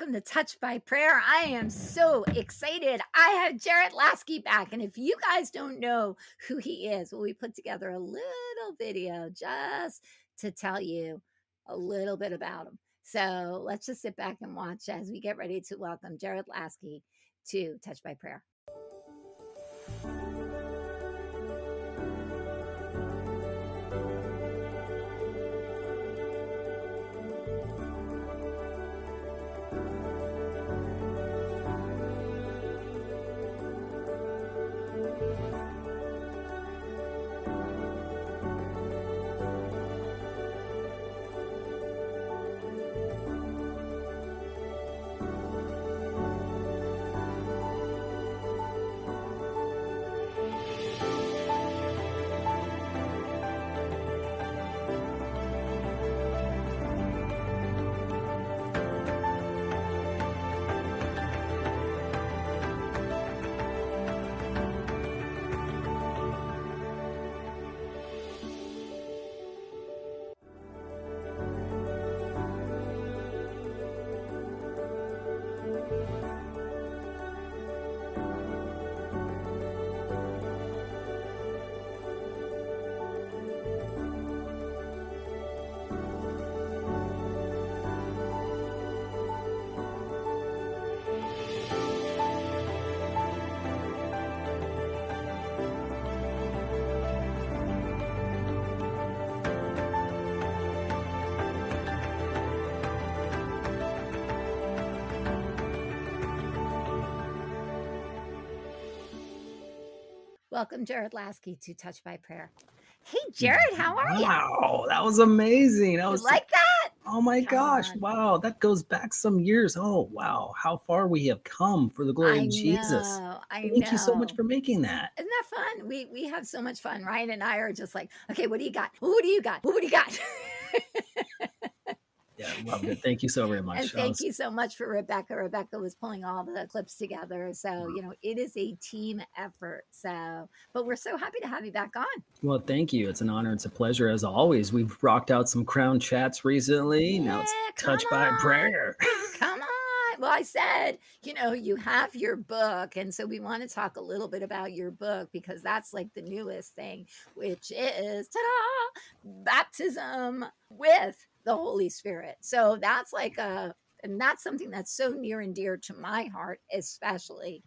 Welcome to Touched by Prayer. I am so excited. I have Jared Laskey back. And if you guys don't know who he is, well, we put together a little video just to tell you a little bit about him. So let's just sit back and watch as we get ready to welcome Jared Laskey to Touched by Prayer. Welcome, Jared Laskey, to Touched by Prayer. Hey, mm, Jared, how are you? Wow, that was amazing. That You was like that? oh my Come gosh, on. wow, that goes back some years. Oh wow, how far we have come for the glory I of Jesus. know. I Thank you so much for making that. Isn't that fun? We we have so much fun. Ryan and I are just like, okay, what do you got? Who do you got? Who do you got? Yeah, loved it. Thank you so very much. That thank was- you so much for Rebecca. Rebecca was pulling all the clips together. So, Wow. you know, it is a team effort. So, but we're so happy to have you back on. Well, thank you. It's an honor. It's a pleasure as always. We've rocked out some crown chats recently. now it's Yeah, touched by prayer. Come on. Well, I said, you know, you have your book. And so we want to talk a little bit about your book because that's like the newest thing, which is ta da, baptism with the Holy Spirit. So that's like a, and that's something that's so near and dear to my heart, especially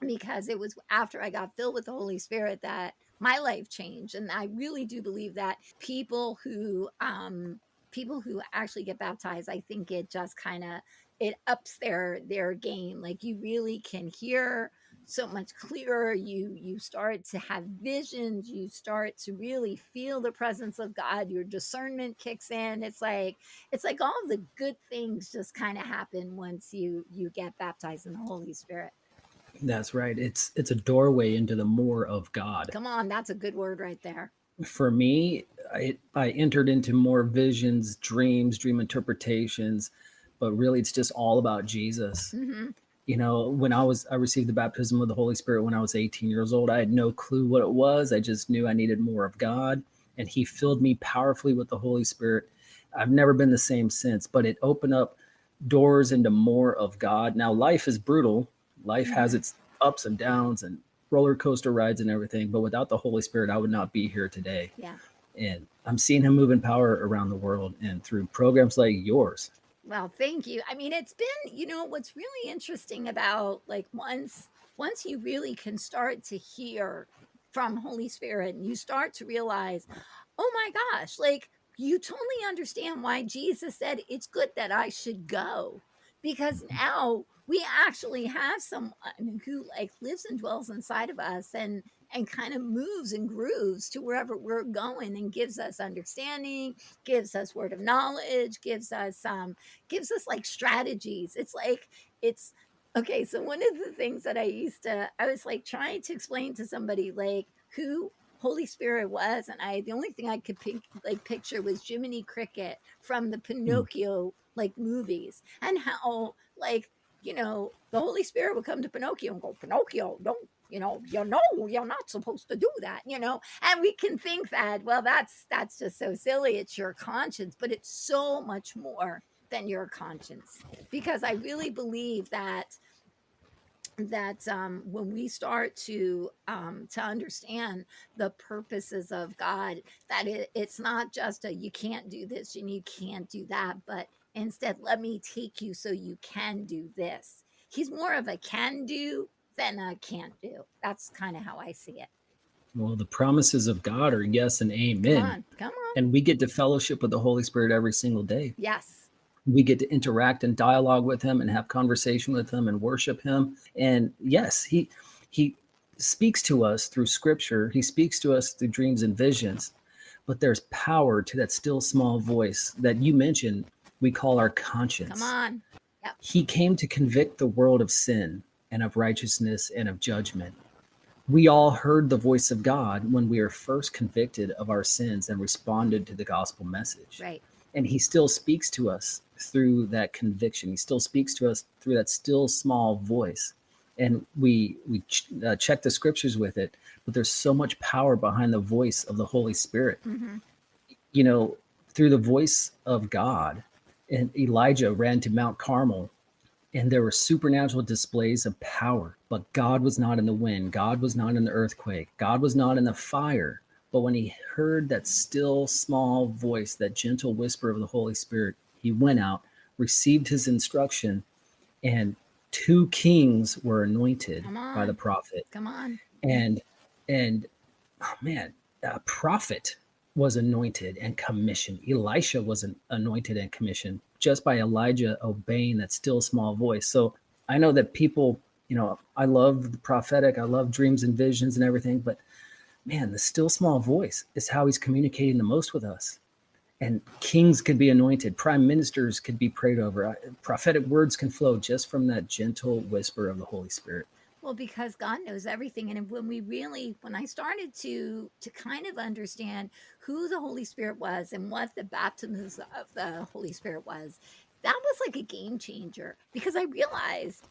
because it was after I got filled with the Holy Spirit that my life changed. And I really do believe that people who, um, people who actually get baptized, I think it just kind of it ups their their game like you really can hear so much clearer you you start to have visions you start to really feel the presence of god your discernment kicks in it's like it's like all the good things just kind of happen once you you get baptized in the holy spirit That's right. It's it's a doorway into the more of God. come on that's a good word right there for me, I, I entered into more visions, dreams, dream interpretations, but really it's just all about Jesus. hmm You know, when I was, I received the baptism of the Holy Spirit when I was 18 years old. I had no clue what it was. I just knew I needed more of God, and He filled me powerfully with the Holy Spirit. I've never been the same since, but it opened up doors into more of God. Now, life is brutal, life has mm-hmm. its ups and downs and roller coaster rides and everything, but without the Holy Spirit, I would not be here today yeah and I'm seeing him move in power around the world and through programs like yours. Well, thank you. I mean, it's been, you know, what's really interesting about like once once you really can start to hear from Holy Spirit and you start to realize, "Oh my gosh, like you totally understand why Jesus said it's good that I should go." Because mm. now we actually have someone who like lives and dwells inside of us and and kind of moves and grooves to wherever we're going and gives us understanding, gives us word of knowledge, gives us um gives us like strategies. It's like it's okay. So one of the things that I used to, I was like trying to explain to somebody like who Holy Spirit was, and I the only thing I could pic, like picture was Jiminy Cricket from the Pinocchio like movies, and how like you know the Holy Spirit would come to Pinocchio and go, Pinocchio, don't. You know, you know, you're not supposed to do that. You know, and we can think that, well, that's that's just so silly. It's your conscience, but it's so much more than your conscience because I really believe that that um, when we start to um, to understand the purposes of God, that it, it's not just a you can't do this and you can't do that, but instead let me take you so you can do this. He's more of a can do than I can't do. That's kind of how I see it. Well, the promises of God are yes and amen. Come on, come on. And we get to fellowship with the Holy Spirit every single day. Yes we get to interact and dialogue with him and have conversation with him and worship him and yes he he speaks to us through scripture he speaks to us through dreams and visions but there's power to that still small voice that you mentioned we call our conscience come on yep. he came to convict the world of sin and of righteousness and of judgment we all heard the voice of god when we were first convicted of our sins and responded to the gospel message right and he still speaks to us through that conviction. He still speaks to us through that still small voice. And we we ch- uh, check the scriptures with it, but there's so much power behind the voice of the Holy Spirit. Mm-hmm. You know, through the voice of God, and Elijah ran to Mount Carmel, and there were supernatural displays of power. But God was not in the wind. God was not in the earthquake. God was not in the fire. But when he heard that still small voice, that gentle whisper of the Holy Spirit, he went out, received his instruction, and two kings were anointed by the prophet. Come on. And and oh man, a prophet was anointed and commissioned. Elisha was an anointed and commissioned just by Elijah obeying that still small voice. So I know that people, you know, I love the prophetic, I love dreams and visions and everything, but man, the still small voice is how he's communicating the most with us and kings could be anointed, prime ministers could be prayed over, prophetic words can flow just from that gentle whisper of the Holy Spirit. Well, because God knows everything, and when we really, when I started to to kind of understand who the Holy Spirit was and what the baptism of the Holy Spirit was, that was like a game changer because I realized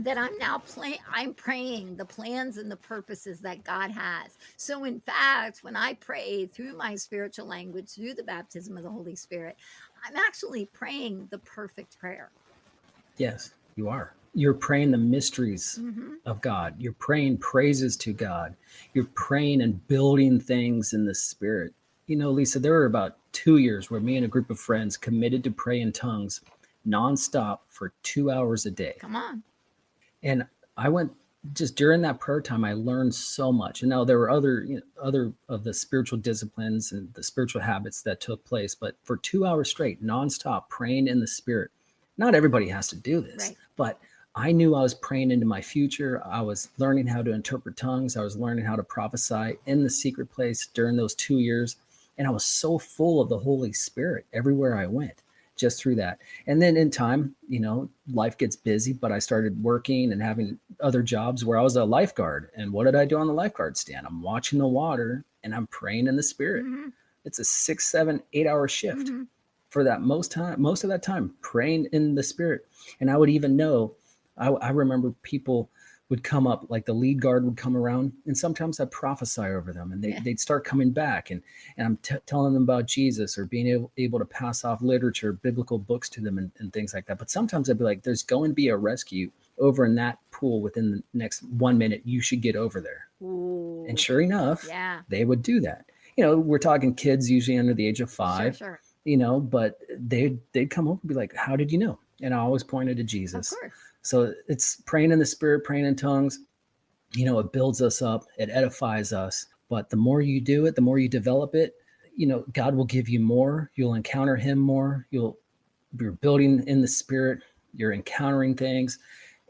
that I'm now playing, I'm praying the plans and the purposes that God has. So, in fact, when I pray through my spiritual language, through the baptism of the Holy Spirit, I'm actually praying the perfect prayer. Yes, you are. You're praying the mysteries mm-hmm. of God. You're praying praises to God. You're praying and building things in the Spirit. You know, Lisa, there were about two years where me and a group of friends committed to pray in tongues nonstop for two hours a day. Come on and I went just during that prayer time, I learned so much. And now there were other you know, other of the spiritual disciplines and the spiritual habits that took place, but for two hours straight, nonstop, praying in the spirit. Not everybody has to do this, right. but I knew I was praying into my future. I was learning how to interpret tongues. I was learning how to prophesy in the secret place during those two years. And I was so full of the Holy Spirit everywhere I went just through that. And then in time, you know, life gets busy, but I started working and having other jobs where I was a lifeguard. And what did I do on the lifeguard stand? I'm watching the water and I'm praying in the spirit. Mm-hmm. It's a six, seven, eight hour shift mm-hmm. for that most time, most of that time praying in the spirit. And I would even know, I, I remember people would come up like the lead guard would come around and sometimes i'd prophesy over them and they, yeah. they'd start coming back and, and i'm t- telling them about jesus or being able, able to pass off literature biblical books to them and, and things like that but sometimes i'd be like there's going to be a rescue over in that pool within the next one minute you should get over there Ooh. and sure enough yeah. they would do that you know we're talking kids usually under the age of five sure, sure. you know but they'd they'd come over and be like how did you know and i always pointed to jesus of course so it's praying in the spirit, praying in tongues. You know, it builds us up, it edifies us. But the more you do it, the more you develop it, you know, God will give you more. You'll encounter Him more. You'll you're building in the spirit. You're encountering things.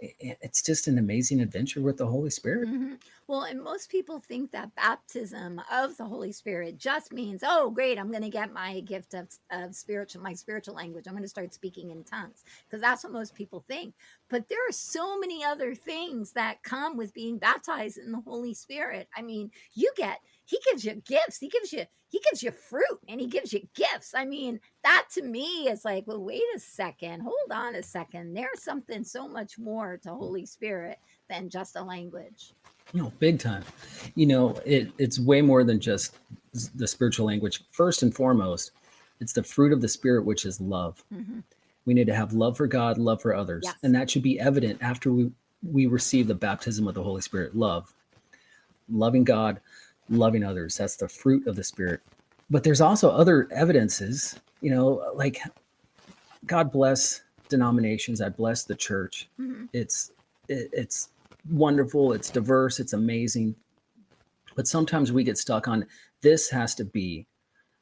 It's just an amazing adventure with the Holy Spirit. Mm-hmm. Well, and most people think that baptism of the Holy Spirit just means, oh, great, I'm going to get my gift of, of spiritual, my spiritual language. I'm going to start speaking in tongues because that's what most people think. But there are so many other things that come with being baptized in the Holy Spirit. I mean, you get, he gives you gifts. He gives you, he gives you fruit and he gives you gifts. I mean, that to me is like, well, wait a second, hold on a second. There's something so much more to Holy Spirit than just a language. No, big time. You know, it, it's way more than just the spiritual language. First and foremost, it's the fruit of the spirit, which is love. Mm-hmm. We need to have love for God, love for others. Yes. And that should be evident after we, we receive the baptism of the Holy Spirit love. Loving God, loving others. That's the fruit of the Spirit. But there's also other evidences, you know, like God bless denominations. I bless the church. hmm It's it, it's wonderful, it's diverse, it's amazing. But sometimes we get stuck on this has to be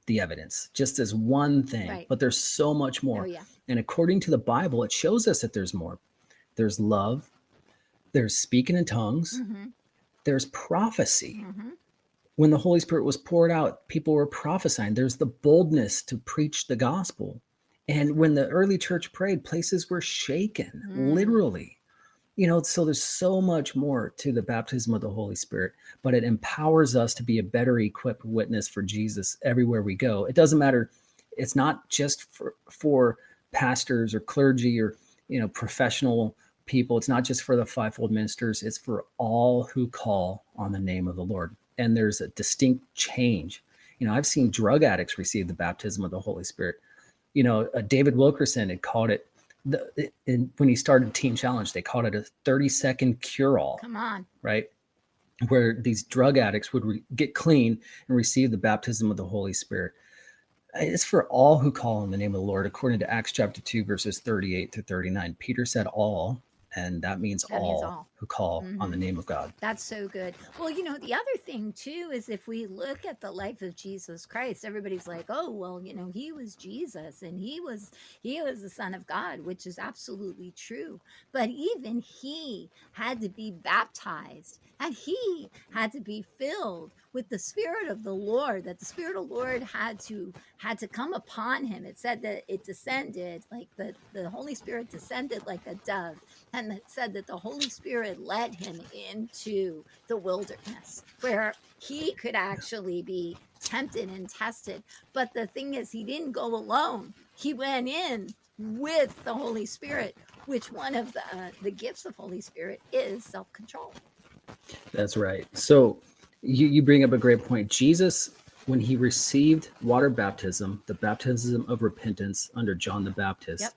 the evidence, just as one thing. Right. But there's so much Oh more. yeah. And according to the Bible, it shows us that there's more. There's love, there's speaking in tongues, hmm there's prophecy. hmm When the Holy Spirit was poured out, people were prophesying. There's the boldness to preach the gospel. And when the early church prayed, places were shaken, Mm. literally. You know, so there's so much more to the baptism of the Holy Spirit, but it empowers us to be a better equipped witness for Jesus everywhere we go. It doesn't matter, it's not just for, for pastors or clergy or, you know, professional people. It's not just for the fivefold ministers, it's for all who call on the name of the Lord. And there's a distinct change. You know, I've seen drug addicts receive the baptism of the Holy Spirit. You know, uh, David Wilkerson had called it, the, when he started Teen Challenge, they called it a 30 second cure all, Come on. right? Where these drug addicts would re- get clean and receive the baptism of the Holy Spirit. It's for all who call on the name of the Lord, according to Acts chapter 2, verses 38 to 39. Peter said all, and that means, That all, means all. Who call on the Mhm. name of God. That's so good. Well, you know, the other thing too is if we look at the life of Jesus Christ, everybody's like, "Oh, well, you know, he was Jesus and he was he was the son of God," which is absolutely true. But even he had to be baptized and he had to be filled with the spirit of the Lord, that the spirit of the Lord had to had to come upon him. It said that it descended like the the Holy Spirit descended like a dove and it said that the Holy Spirit led him into the wilderness where he could actually be tempted and tested. But the thing is, he didn't go alone. He went in with the Holy Spirit, which one of the uh, the gifts of Holy Spirit is self control. That's right. So you, you bring up a great point. Jesus, when he received water baptism, the baptism of repentance under John the Baptist, Yep.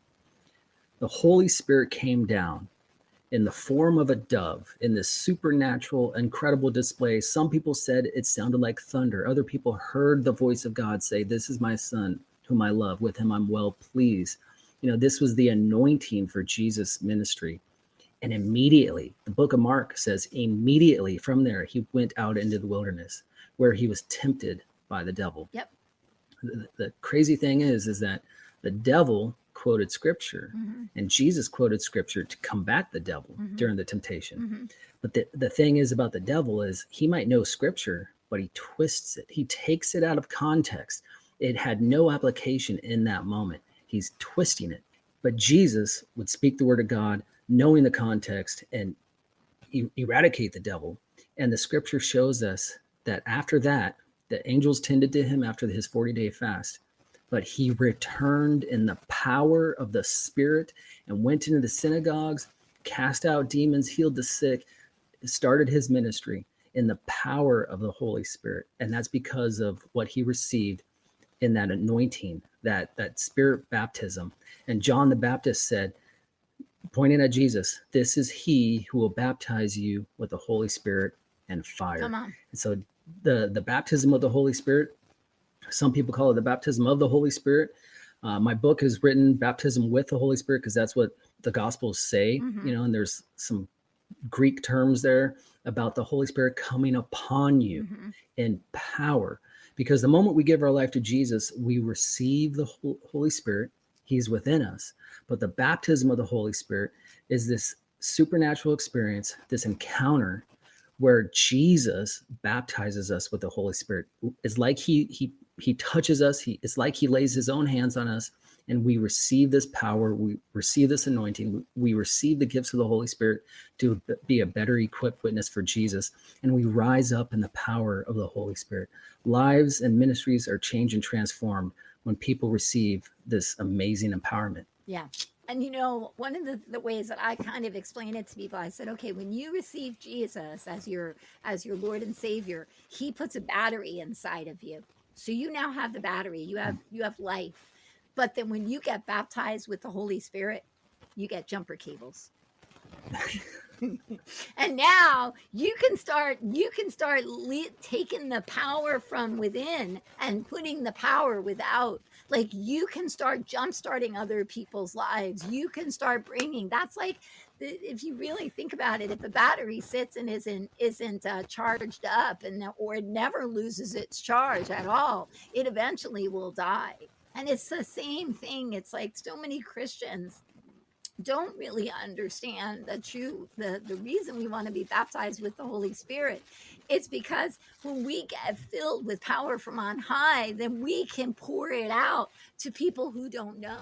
the Holy Spirit came down in the form of a dove in this supernatural, incredible display. Some people said it sounded like thunder. Other people heard the voice of God say, This is my son whom I love. With him I'm well pleased. You know, this was the anointing for Jesus' ministry. And immediately, the book of Mark says, immediately from there, he went out into the wilderness where he was tempted by the devil. Yep. The, the crazy thing is, is that the devil quoted scripture Mhm, and Jesus quoted scripture to combat the devil Mhm. during the temptation. mhm. But the, the thing is about the devil is he might know scripture, but he twists it. He takes it out of context. It had no application in that moment. He's twisting it. But Jesus would speak the word of God, knowing the context, and e- eradicate the devil. And the scripture shows us that after that, the angels tended to him after his 40 day fast. But he returned in the power of the Spirit and went into the synagogues, cast out demons, healed the sick, started his ministry in the power of the Holy Spirit. And that's because of what he received in that anointing, that that spirit baptism. And John the Baptist said, pointing at Jesus, this is he who will baptize you with the Holy Spirit and fire. Come on. And so the the baptism of the Holy Spirit, some people call it the baptism of the Holy Spirit. Uh, my book is written baptism with the Holy Spirit because that's what the Gospels say, Mhm. you know, and there's some Greek terms there about the Holy Spirit coming upon you Mhm. in power. Because the moment we give our life to Jesus, we receive the Holy Spirit. He's within us. But the baptism of the Holy Spirit is this supernatural experience, this encounter where Jesus baptizes us with the Holy Spirit. It's like he he he touches us. He it's like he lays his own hands on us and we receive this power, we receive this anointing, we receive the gifts of the Holy Spirit to be a better equipped witness for Jesus, and we rise up in the power of the Holy Spirit. Lives and ministries are changed and transformed when people receive this amazing empowerment. Yeah. And you know, one of the, the ways that I kind of explain it to people, I said, okay, when you receive Jesus as your as your Lord and Savior, He puts a battery inside of you. So you now have the battery. You have you have life. But then when you get baptized with the Holy Spirit, you get jumper cables. and now you can start you can start le- taking the power from within and putting the power without like you can start jump starting other people's lives. You can start bringing that's like if you really think about it if a battery sits and isn't isn't uh, charged up and or it never loses its charge at all it eventually will die. And it's the same thing it's like so many christians don't really understand the true the the reason we want to be baptized with the holy spirit it's because when we get filled with power from on high then we can pour it out to people who don't know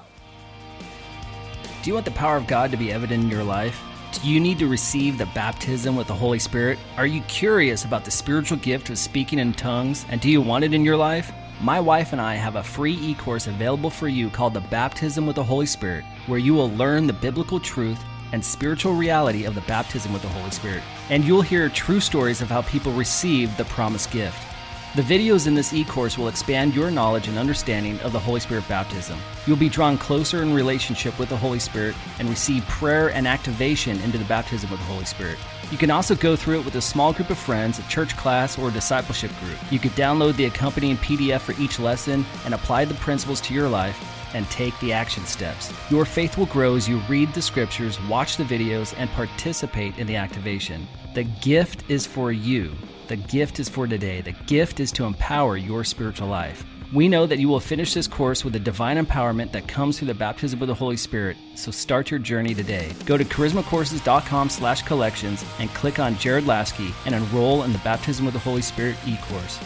do you want the power of god to be evident in your life do you need to receive the baptism with the Holy Spirit? Are you curious about the spiritual gift of speaking in tongues? And do you want it in your life? My wife and I have a free e course available for you called The Baptism with the Holy Spirit, where you will learn the biblical truth and spiritual reality of the baptism with the Holy Spirit. And you'll hear true stories of how people received the promised gift. The videos in this e course will expand your knowledge and understanding of the Holy Spirit baptism. You'll be drawn closer in relationship with the Holy Spirit and receive prayer and activation into the baptism with the Holy Spirit. You can also go through it with a small group of friends, a church class, or a discipleship group. You could download the accompanying PDF for each lesson and apply the principles to your life and take the action steps. Your faith will grow as you read the scriptures, watch the videos, and participate in the activation. The gift is for you. The gift is for today. The gift is to empower your spiritual life. We know that you will finish this course with the divine empowerment that comes through the baptism of the Holy Spirit. So start your journey today. Go to charismacourses.com slash collections and click on Jared Laskey and enroll in the Baptism of the Holy Spirit e-course.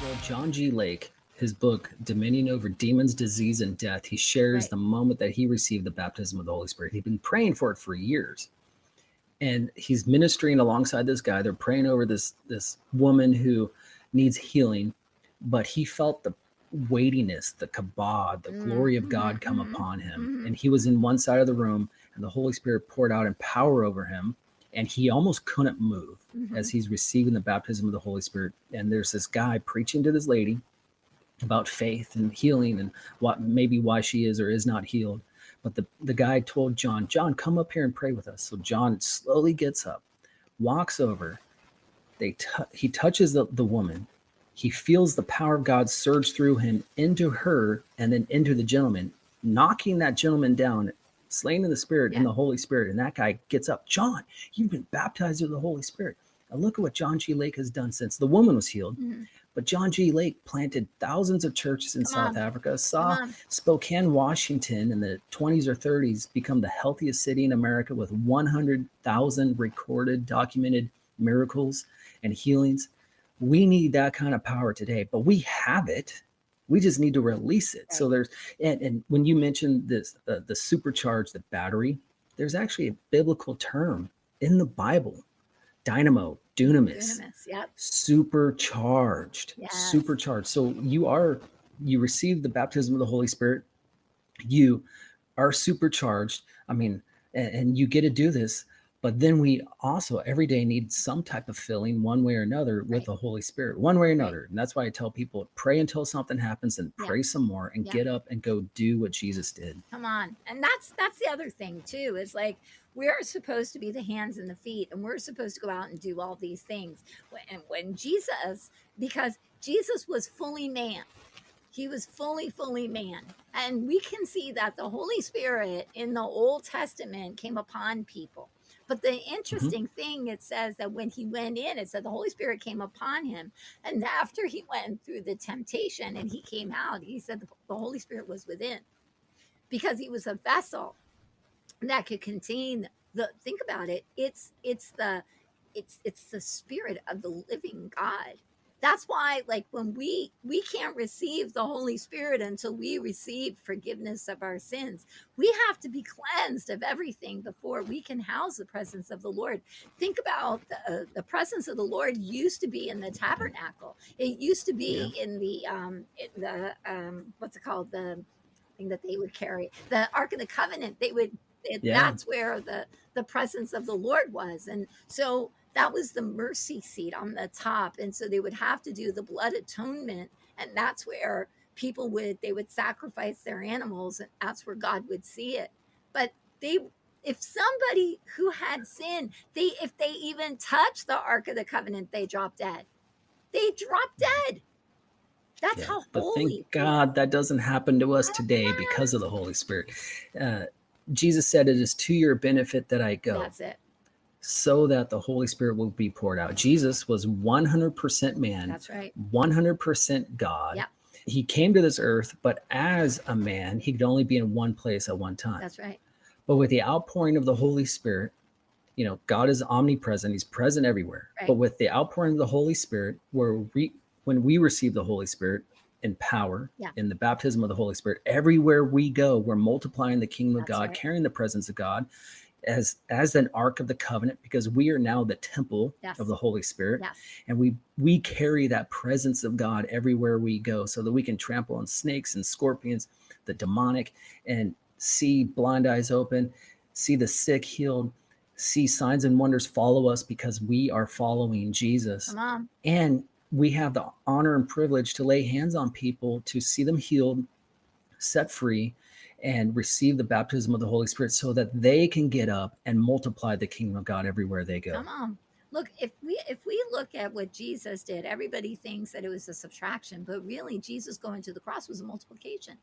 Well, John G. Lake, his book, Dominion Over Demons, Disease, and Death, he shares right. the moment that he received the baptism of the Holy Spirit. He'd been praying for it for years. And he's ministering alongside this guy. They're praying over this, this woman who needs healing but he felt the weightiness, the kabod, the mm-hmm. glory of God come mm-hmm. upon him. Mm-hmm. And he was in one side of the room, and the Holy Spirit poured out in power over him. And he almost couldn't move mm-hmm. as he's receiving the baptism of the Holy Spirit. And there's this guy preaching to this lady about faith and healing and what maybe why she is or is not healed. But the, the guy told John, John, come up here and pray with us. So John slowly gets up, walks over. They t- he touches the, the woman he feels the power of God surge through him into her and then into the gentleman, knocking that gentleman down, slain in the spirit yeah. in the Holy Spirit. And that guy gets up. John, you've been baptized with the Holy Spirit. Now look at what John G. Lake has done since the woman was healed. Mm-hmm. But John G. Lake planted thousands of churches in Come South on. Africa, saw Spokane, Washington in the 20s or 30s become the healthiest city in America with 100,000 recorded, documented miracles and healings. We need that kind of power today, but we have it. We just need to release it. Right. So there's and, and when you mentioned this uh, the supercharge, the battery, there's actually a biblical term in the Bible, dynamo, dunamis, dunamis yep. supercharged, yes. supercharged. So you are you receive the baptism of the Holy Spirit. You are supercharged. I mean, and, and you get to do this but then we also every day need some type of filling one way or another with right. the holy spirit one way or another right. and that's why i tell people pray until something happens and pray yeah. some more and yeah. get up and go do what jesus did come on and that's that's the other thing too is like we're supposed to be the hands and the feet and we're supposed to go out and do all these things and when jesus because jesus was fully man he was fully, fully man. And we can see that the Holy Spirit in the Old Testament came upon people. But the mm-hmm. interesting mm-hmm. thing, it says that when he went in, it said the Holy Spirit came upon him. And after he went through the temptation and he came out, he said the, the Holy Spirit was within because he was a vessel that could contain the think about it it's it's the it's it's the spirit of the living god that's why like when we we can't receive the holy spirit until we receive forgiveness of our sins. We have to be cleansed of everything before we can house the presence of the lord. Think about the, uh, the presence of the lord used to be in the tabernacle. It used to be yeah. in the um in the um what's it called? The thing that they would carry. The ark of the covenant they would it, yeah. that's where the the presence of the lord was. And so that was the mercy seat on the top. And so they would have to do the blood atonement. And that's where people would they would sacrifice their animals and that's where God would see it. But they if somebody who had sin, they if they even touch the Ark of the Covenant, they drop dead. They drop dead. That's Yeah, how but holy. thank God that doesn't happen to us today because of the Holy Spirit. Uh, Jesus said, "It is to your benefit that I go." That's it. So that the Holy Spirit will be poured out. Jesus was 100% man, That's right. 100% God. Yep. He came to this earth, but as a man, he could only be in one place at one time. That's right. But with the outpouring of the Holy Spirit, you know, God is omnipresent, he's present everywhere. Right. But with the outpouring of the Holy Spirit, where we when we receive the Holy Spirit in power, Yeah. in the baptism of the Holy Spirit, everywhere we go, we're multiplying the kingdom of God, right. carrying the presence of God as as an ark of the covenant because we are now the temple Yes. of the Holy Spirit Yes. and we we carry that presence of God everywhere we go so that we can trample on snakes and scorpions the demonic and see blind eyes open see the sick healed see signs and wonders follow us because we are following Jesus and we have the honor and privilege to lay hands on people to see them healed set free and receive the baptism of the Holy Spirit so that they can get up and multiply the kingdom of God everywhere they go. Come on. Look, if we if we look at what Jesus did, everybody thinks that it was a subtraction, but really Jesus going to the cross was a multiplication.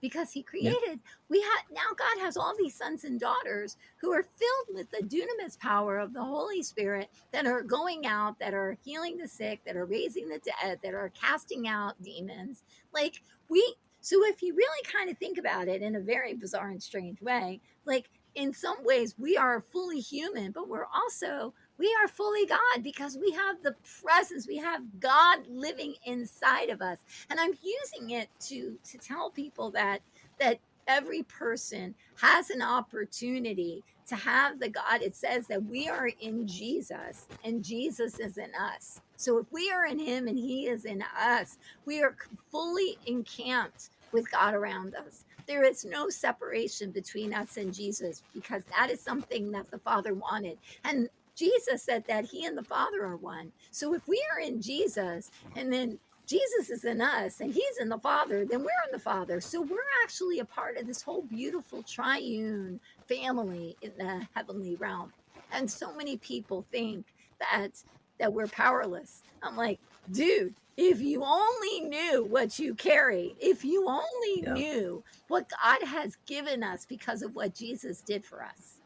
Because he created, we had now God has all these sons and daughters who are filled with the dunamis power of the Holy Spirit that are going out, that are healing the sick, that are raising the dead, that are casting out demons. Like we so if you really kind of think about it in a very bizarre and strange way, like in some ways we are fully human, but we're also we are fully God because we have the presence, we have God living inside of us. And I'm using it to to tell people that that every person has an opportunity to have the God. It says that we are in Jesus and Jesus is in us. So if we are in him and he is in us, we are fully encamped with God around us. There is no separation between us and Jesus because that is something that the Father wanted. And Jesus said that he and the Father are one. So if we are in Jesus and then Jesus is in us and he's in the Father, then we're in the Father. So we're actually a part of this whole beautiful triune family in the heavenly realm. And so many people think that that we're powerless. I'm like, dude, if you only knew what you carry, if you only Yeah. knew what God has given us because of what Jesus did for us.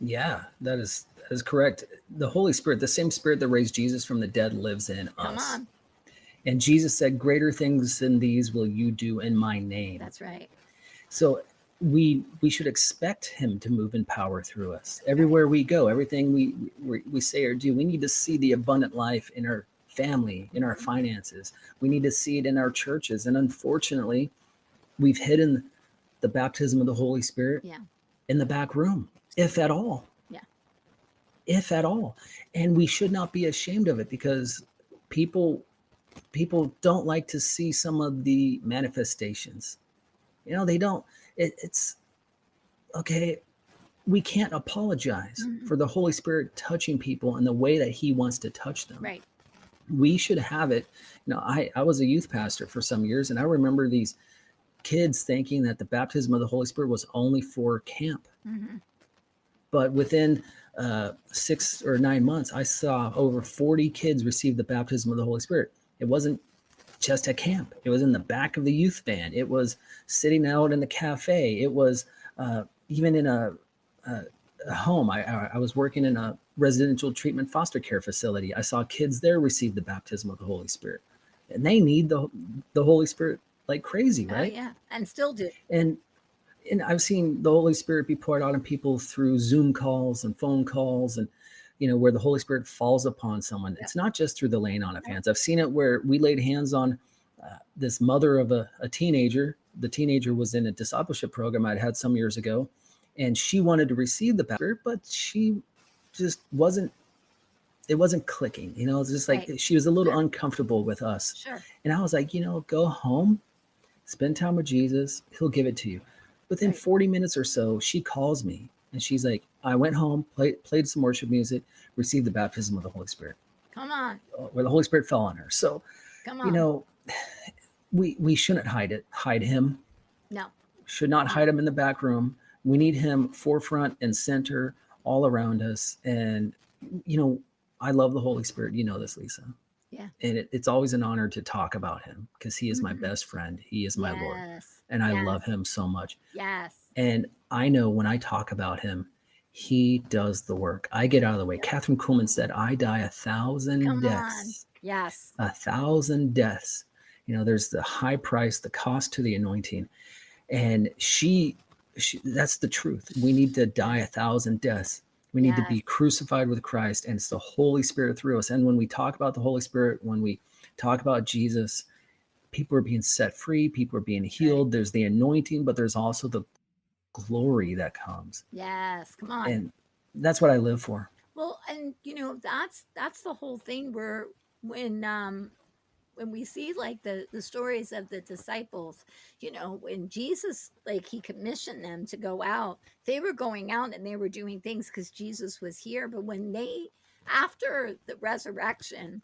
Yeah, that is that is correct. The Holy Spirit, the same Spirit that raised Jesus from the dead, lives in Come us. on. And Jesus said, "Greater things than these will you do in my name." That's right. So we we should expect Him to move in power through us everywhere we go. Everything we we, we say or do, we need to see the abundant life in our family, in our finances. We need to see it in our churches. And unfortunately, we've hidden the baptism of the Holy Spirit Yeah. in the back room, if at all. Yeah. If at all. And we should not be ashamed of it because people people don't like to see some of the manifestations. You know, they don't it, it's okay. We can't apologize Mhm. for the Holy Spirit touching people in the way that He wants to touch them Right. We should have it. You know, I, I was a youth pastor for some years, and I remember these kids thinking that the baptism of the Holy Spirit was only for camp. hmm But within uh, six or nine months, I saw over 40 kids receive the baptism of the Holy Spirit. It wasn't just at camp, it was in the back of the youth band, it was sitting out in the cafe, it was uh, even in a, a, a home. I, I I was working in a residential treatment foster care facility. I saw kids there receive the baptism of the Holy Spirit, and they need the the Holy Spirit like crazy, Oh, right? yeah. And still do. and and I've seen the Holy Spirit be poured out on people through Zoom calls and phone calls and you know where the Holy Spirit falls upon someone. It's not just through the laying on of hands. I've seen it where we laid hands on uh, this mother of a, a teenager. The teenager was in a discipleship program I'd had some years ago, and she wanted to receive the Spirit, but she just wasn't. It wasn't clicking, you know. It's just like Right. she was a little Sure. uncomfortable with us. Sure. And I was like, you know, go home, spend time with Jesus. He'll give it to you. Within Right. 40 minutes or so, she calls me and she's like, I went home, played, played some worship music, received the baptism of the Holy Spirit, Come on. uh, where the Holy Spirit fell on her. So, Come on. you know, we we shouldn't hide it, hide him. No. Should not hide him in the back room. We need him forefront and center all around us. And you know, I love the Holy Spirit. You know this, Lisa. Yeah. And it, it's always an honor to talk about him because he is my Mhm. best friend. He is my Lord. And I Yes. love him so much. Yes. And I know when I talk about him, he does the work. I get out of the way. Kathryn Kuhlman said, I die a thousand Come on. deaths, Yes. a thousand deaths. You know, there's the high price, the cost to the anointing. And she, she that's the truth. We need to die a thousand deaths. We need to be crucified with Christ, and it's the Holy Spirit through us. And when we talk about the Holy Spirit, when we talk about Jesus, people are being set free, people are being healed. There's the anointing, but there's also the glory that comes. Yes. Come on. And that's what I live for. Well, and you know, that's that's the whole thing where when um when we see like the the stories of the disciples, you know, when Jesus like he commissioned them to go out, they were going out and they were doing things because Jesus was here. But when they after the resurrection,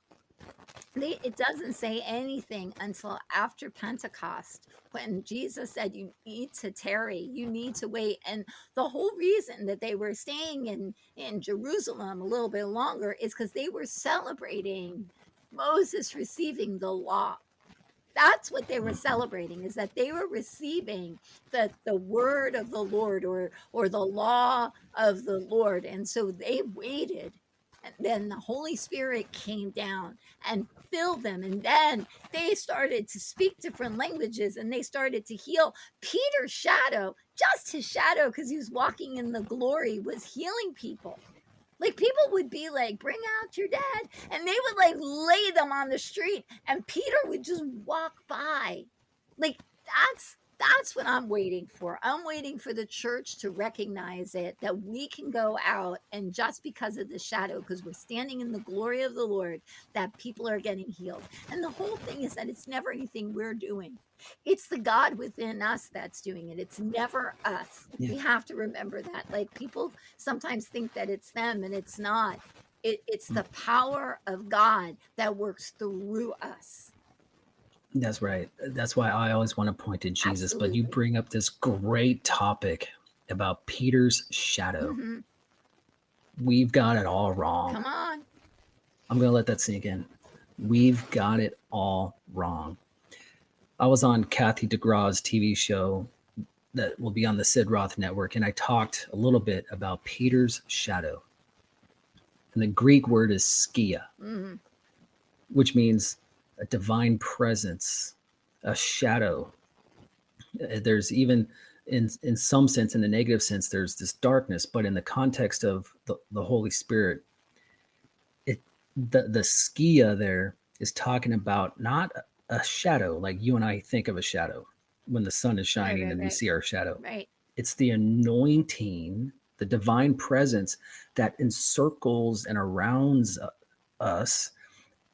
they, it doesn't say anything until after Pentecost when Jesus said, You need to tarry, you need to wait. And the whole reason that they were staying in, in Jerusalem a little bit longer is because they were celebrating Moses receiving the law. That's what they were celebrating is that they were receiving the, the word of the Lord or or the law of the Lord. And so they waited and then the Holy Spirit came down and filled them. And then they started to speak different languages and they started to heal. Peter's shadow, just his shadow, because he was walking in the glory, was healing people. Like people would be like, bring out your dad. And they would like lay them on the street and Peter would just walk by. Like that's that's what I'm waiting for. I'm waiting for the church to recognize it that we can go out and just because of the shadow, because we're standing in the glory of the Lord, that people are getting healed. And the whole thing is that it's never anything we're doing. It's the God within us that's doing it. It's never us. Yeah. We have to remember that. Like people sometimes think that it's them and it's not. It, it's the mm. power of God that works through us. That's right. That's why I always want to point to Jesus. But you bring up this great topic about Peter's shadow. Mhm. We've got it all wrong. Come on. I'm going to let that sink in. We've got it all wrong. I was on Kathy DeGraw's TV show that will be on the Sid Roth network, and I talked a little bit about Peter's shadow. And the Greek word is skia, Mhm. which means a divine presence, a shadow. Uh, There's even, in in some sense, in the negative sense, there's this darkness, but in the context of the, the Holy Spirit, it the the skia there is talking about not a shadow like you and I think of a shadow when the sun is shining right, and we right. see our shadow. Right. It's the anointing, the divine presence that encircles and surrounds uh, us,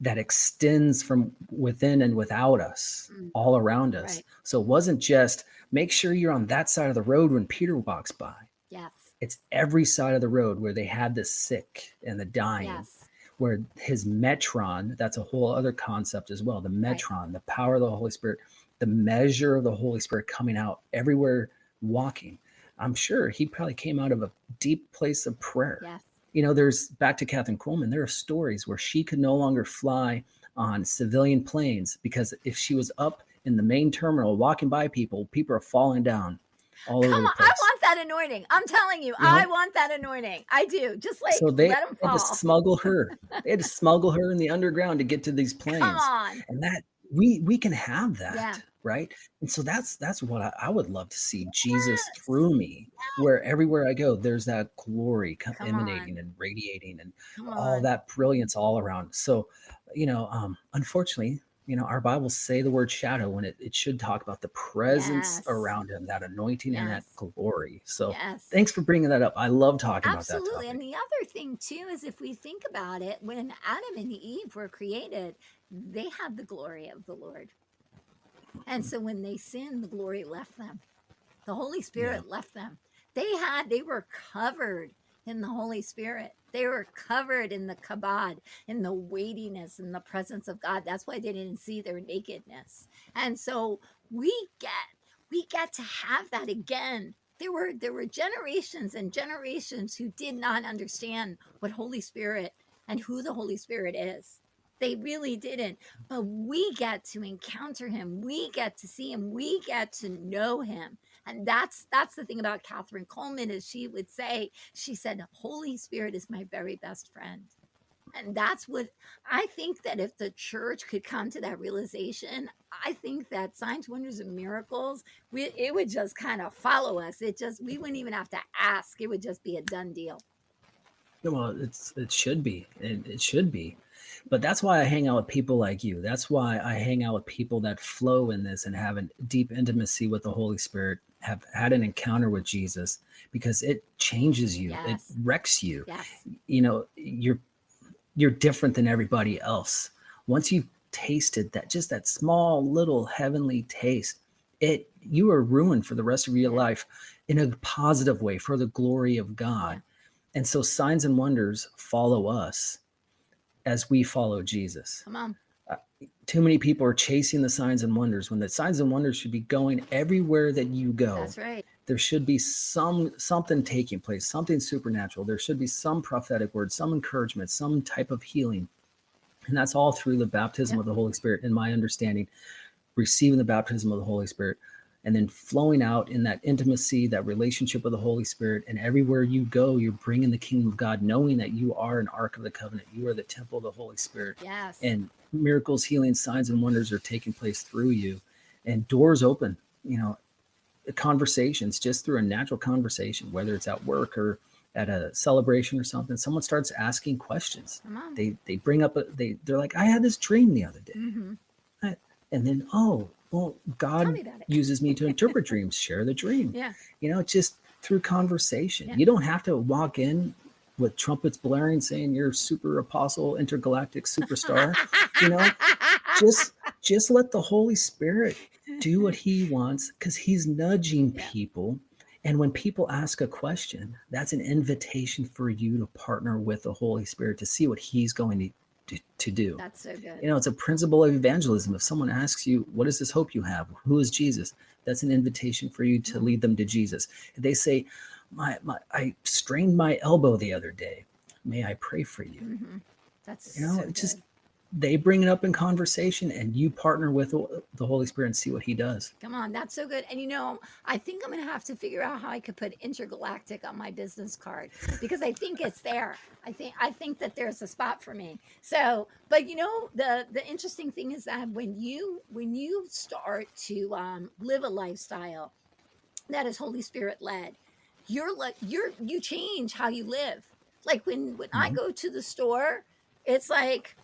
that extends from within and without us, Mm. all around us. Right. So it wasn't just make sure you're on that side of the road when Peter walks by. Yes. It's every side of the road where they had the sick and the dying Yes. where his metron that's a whole other concept as well the Right. metron the power of the holy spirit the measure of the holy spirit coming out everywhere walking i'm sure he probably came out of a deep place of prayer Yes. You know there's back to Kathryn Kuhlman there are stories where she could no longer fly on civilian planes because if she was up in the main terminal walking by people people are falling down all over Come the on, I want that anointing. I'm telling you, You know? I want that anointing. I do. Just like so they let them had fall. to smuggle her they had to smuggle her in the underground to get to these planes Come on. and that we we can have that Yeah. Right and so that's that's what I, I would love to see jesus Yes. through me where everywhere i go there's that glory co- Come emanating on. and radiating and all that brilliance all around so you know um unfortunately you know our bibles say the word shadow when it, it should talk about the presence Yes. around him that anointing and that glory so yes. thanks for bringing that up i love talking Absolutely. about that absolutely And the other thing too is if we think about it, when Adam and Eve were created, they had the glory of the Lord. And so when they sinned, the glory left them. The Holy Spirit left them. They had, they were covered in the Holy Spirit. They were covered in the kabod, in the weightiness, in the presence of God. That's why they didn't see their nakedness. And so we get we get to have that again. There were there were generations and generations who did not understand what Holy Spirit and who the Holy Spirit is. They really didn't. But we get to encounter him. We get to see him. We get to know him. And that's that's the thing about Kathryn Kuhlman is she would say, she said, Holy Spirit is my very best friend. And that's what I think that if the church could come to that realization, I think that signs, wonders, and miracles, we, it would just kind of follow us. It just, we wouldn't even have to ask. It would just be a done deal. Well, it's it should be. It, it should be. But that's why I hang out with people like you. That's why I hang out with people that flow in this and have a deep intimacy with the Holy Spirit, have had an encounter with Jesus because it changes you. Yes. It wrecks you. Yes. You know, you're you're different than everybody else. Once you've tasted that just that small little heavenly taste, it you are ruined for the rest of your life in a positive way for the glory of God. And so signs and wonders follow us as we follow Jesus. Come on. Uh, too many people are chasing the signs and wonders when the signs and wonders should be going everywhere that you go. That's right. There should be some something taking place, something supernatural. There should be some prophetic word, some encouragement, some type of healing. And that's all through the baptism yep. of the Holy Spirit, in my understanding, receiving the baptism of the Holy Spirit and then flowing out in that intimacy, that relationship with the Holy Spirit. And everywhere you go, you're bringing the kingdom of God, knowing that you are an ark of the covenant. You are the temple of the Holy Spirit. Yes. And miracles, healing, signs, and wonders are taking place through you. And doors open, you know, conversations just through a natural conversation, whether it's at work or at a celebration or something, someone starts asking questions. They they bring up a they they're like, I had this dream the other day. Mm-hmm. and then, oh, well, God uses me to interpret dreams, share the dream. Yeah. You know, just through conversation. Yeah. You don't have to walk in with trumpets blaring saying you're super apostle, intergalactic superstar. you know, just just let the Holy Spirit do what he wants because he's nudging yeah. people. And when people ask a question, that's an invitation for you to partner with the Holy Spirit to see what he's going to to, to do. That's so good. You know, it's a principle of evangelism. If someone asks you, what is this hope you have? Who is Jesus? That's an invitation for you to lead them to Jesus. If they say, my, my I strained my elbow the other day. May I pray for you? Mm-hmm. That's you know, so just they bring it up in conversation and you partner with the Holy Spirit and see what he does. Come on, that's so good. And you know, I think I'm going to have to figure out how I could put intergalactic on my business card because I think it's there. I think I think that there's a spot for me. So, but you know, the the interesting thing is that when you when you start to um, live a lifestyle that is Holy Spirit led, you're like you're you change how you live. Like when when mm-hmm. I go to the store, it's like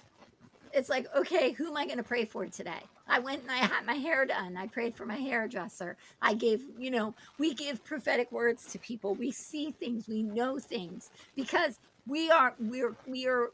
it's like, okay, who am I going to pray for today? I went and I had my hair done. I prayed for my hairdresser. I gave, you know, we give prophetic words to people. We see things, we know things because we are we're we are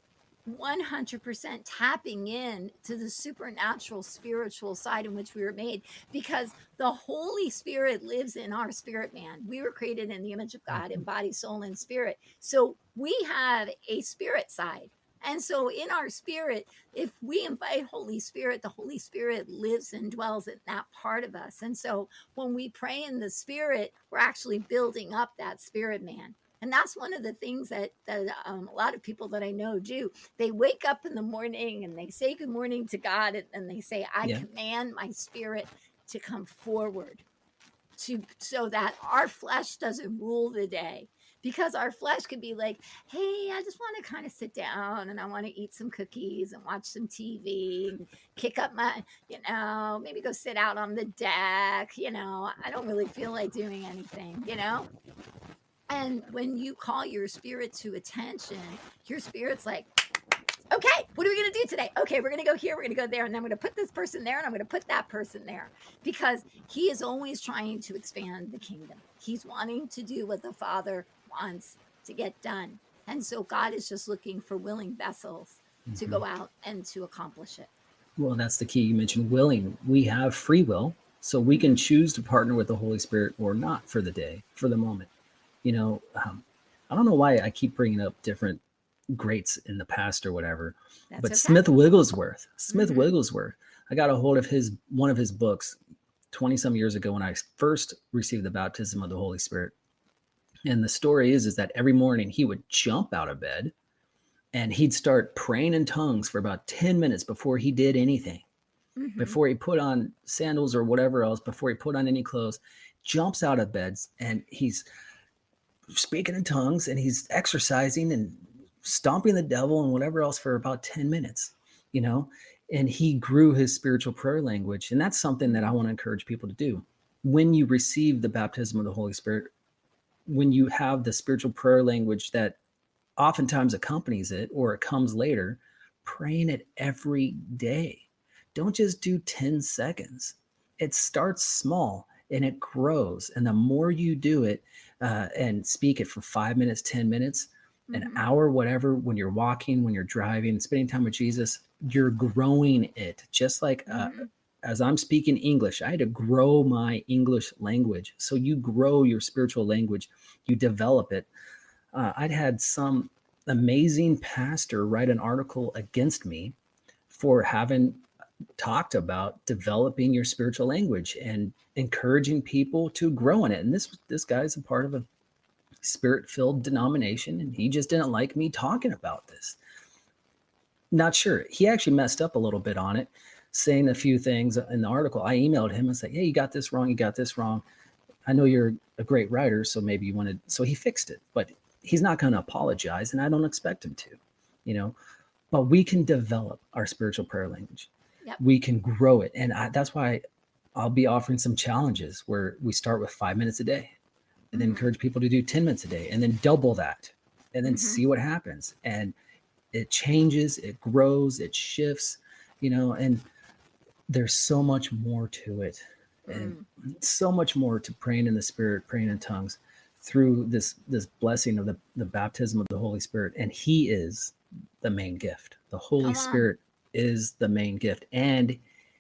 100% tapping in to the supernatural spiritual side in which we were made because the Holy Spirit lives in our spirit man. We were created in the image of God in mm-hmm. body, soul, and spirit. So we have a spirit side and so in our spirit, if we invite Holy Spirit, the Holy Spirit lives and dwells in that part of us. And so when we pray in the spirit, we're actually building up that spirit man. And that's one of the things that, that um, a lot of people that I know do. They wake up in the morning and they say good morning to God and, and they say, I yeah. command my spirit to come forward to so that our flesh doesn't rule the day because our flesh could be like, hey, I just want to kind of sit down and I want to eat some cookies and watch some TV and kick up my, you know, maybe go sit out on the deck. You know, I don't really feel like doing anything, you know? And when you call your spirit to attention, your spirit's like, okay, what are we going to do today? Okay, we're going to go here, we're going to go there, and I'm going to put this person there, and I'm going to put that person there. Because he is always trying to expand the kingdom. He's wanting to do what the Father wants to get done. And so God is just looking for willing vessels mm-hmm. to go mm-hmm. out and to accomplish it. Well, that's the key. You mentioned willing. We have free will, so we can choose to partner with the Holy Spirit or not for the day, for the moment. You know, um, I don't know why I keep bringing up different greats in the past or whatever, That's but okay. Smith Wigglesworth, Smith Mhm. Wigglesworth, I got a hold of his one of his books 20 some years ago when I first received the baptism of the Holy Spirit. And the story is is that every morning he would jump out of bed and he'd start praying in tongues for about 10 minutes before he did anything. Mhm. Before he put on sandals or whatever else, before he put on any clothes, jumps out of beds and he's speaking in tongues and he's exercising and stomping the devil and whatever else for about 10 minutes, you know? And he grew his spiritual prayer language. And that's something that I want to encourage people to do. When you receive the baptism of the Holy Spirit, when you have the spiritual prayer language that oftentimes accompanies it or it comes later, praying it every day. Don't just do 10 seconds. It starts small and it grows. And the more you do it uh, and speak it for five minutes, 10 minutes, an Mhm. hour, whatever, when you're walking, when you're driving, spending time with Jesus, you're growing it. Just like uh, Mhm. As I'm speaking English, I had to grow my English language. So you grow your spiritual language, you develop it. Uh, I'd had some amazing pastor write an article against me for having talked about developing your spiritual language and encouraging people to grow in it. And this this guy's a part of a spirit-filled denomination, and he just didn't like me talking about this. Not sure. He actually messed up a little bit on it, saying a few things in the article. I emailed him and said, "Hey, you got this wrong. You got this wrong. I know you're a great writer, so maybe you wanted." So he fixed it, but he's not going to apologize, and I don't expect him to. You know, but we can develop our spiritual prayer language. Yep. We can grow it, and I, that's why I'll be offering some challenges where we start with five minutes a day, and then Mhm. encourage people to do ten minutes a day, and then double that, and then Mhm. see what happens. And it changes, it grows, it shifts, you know, and there's so much more to it, and Mm. so much more to praying in the Spirit, praying in tongues through this this blessing of the, the baptism of the Holy Spirit. And He is the main gift. The Holy. Spirit is the main gift. And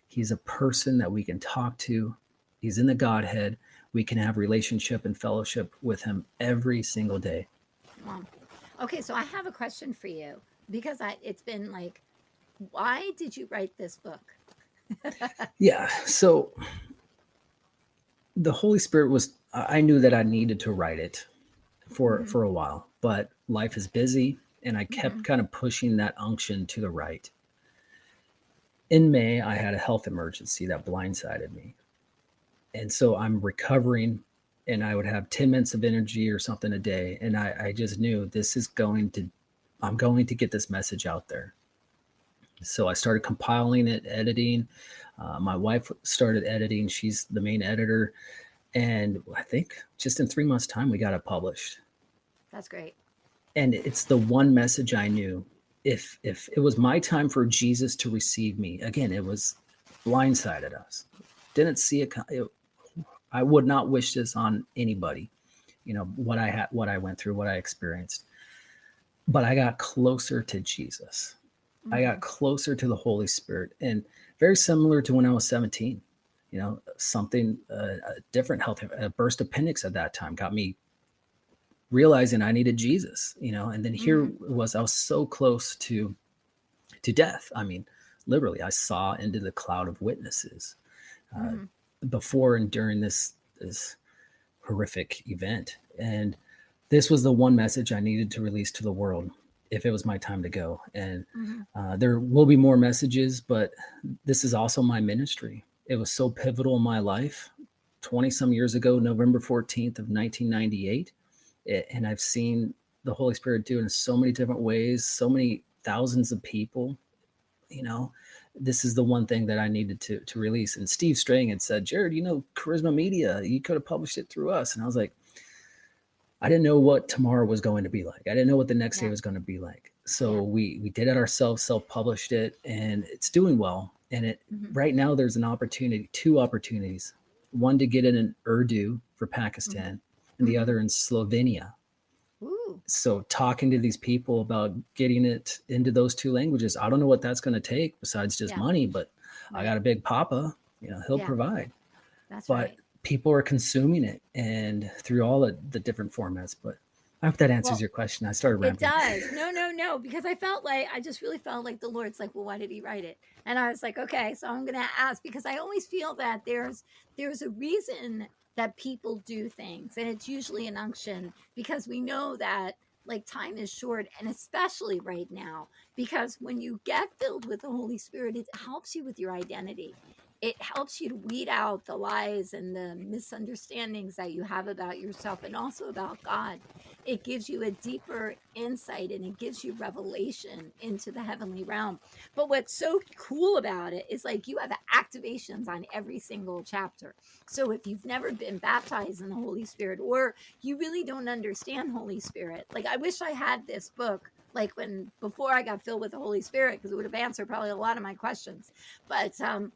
He's a person that we can talk to. He's in the Godhead. We can have relationship and fellowship with him every single day. Wow. Okay, so I have a question for you because I it's been like, why did you write this book? Yeah. So the Holy Spirit was I knew that I needed to write it for Mhm. for a while, but life is busy and I kept Mhm. kind of pushing that unction to the right. In May, I had a health emergency that blindsided me. And so I'm recovering and I would have 10 minutes of energy or something a day. And I, I just knew this is going to, I'm going to get this message out there. So I started compiling it, editing. Uh, my wife started editing. She's the main editor. And I think just in three months' time, we got it published. That's great. And it's the one message I knew. If if it was my time for Jesus to receive me, again, it was blindsided us. Didn't see it. it I would not wish this on anybody. You know what I had, what I went through, what I experienced. But I got closer to Jesus. I got closer to the Holy Spirit, and very similar to when I was 17. You know, something uh, a different health, a burst appendix at that time got me realizing I needed Jesus. You know, and then here it was I was so close to to death. I mean, literally, I saw into the cloud of witnesses uh, Mhm. before and during this this horrific event, and this was the one message I needed to release to the world if it was my time to go. And Mhm. uh, there will be more messages, but this is also my ministry. It was so pivotal in my life 20 some years ago, November 14th of 1998. It, and I've seen the Holy Spirit do it in so many different ways, so many thousands of people. You know, this is the one thing that I needed to, to release. And Steve Strang had said, Jared, you know, Charisma Media, you could have published it through us. And I was like, I didn't know what tomorrow was going to be like. I didn't know what the next day was going to be like. So Yeah. we we did it ourselves, self-published it, and it's doing well. And it Mhm. right now there's an opportunity, two opportunities. One to get it in Urdu for Pakistan, and the Mhm. other in Slovenia. Ooh, So talking to these people about getting it into those two languages, I don't know what that's going to take besides just Yeah. money, but I got a big papa, you know, he'll Yeah. provide that's but right. People are consuming it and through all the, the different formats but I hope that answers Well, your question. I started It does. No, no, no. Because I felt like I just really felt like the Lord's like, well, why did he write it? And I was like, okay, so I'm gonna ask because I always feel that there's there's a reason that people do things, and it's usually an unction because we know that like time is short, and especially right now, because when you get filled with the Holy Spirit, it helps you with your identity. It helps you to weed out the lies and the misunderstandings that you have about yourself and also about God it gives you a deeper insight and it gives you revelation into the heavenly realm. But what's so cool about it is like you have activations on every single chapter. So if you've never been baptized in the Holy Spirit or you really don't understand Holy Spirit, like I wish I had this book like when before I got filled with the Holy Spirit because it would have answered probably a lot of my questions. But um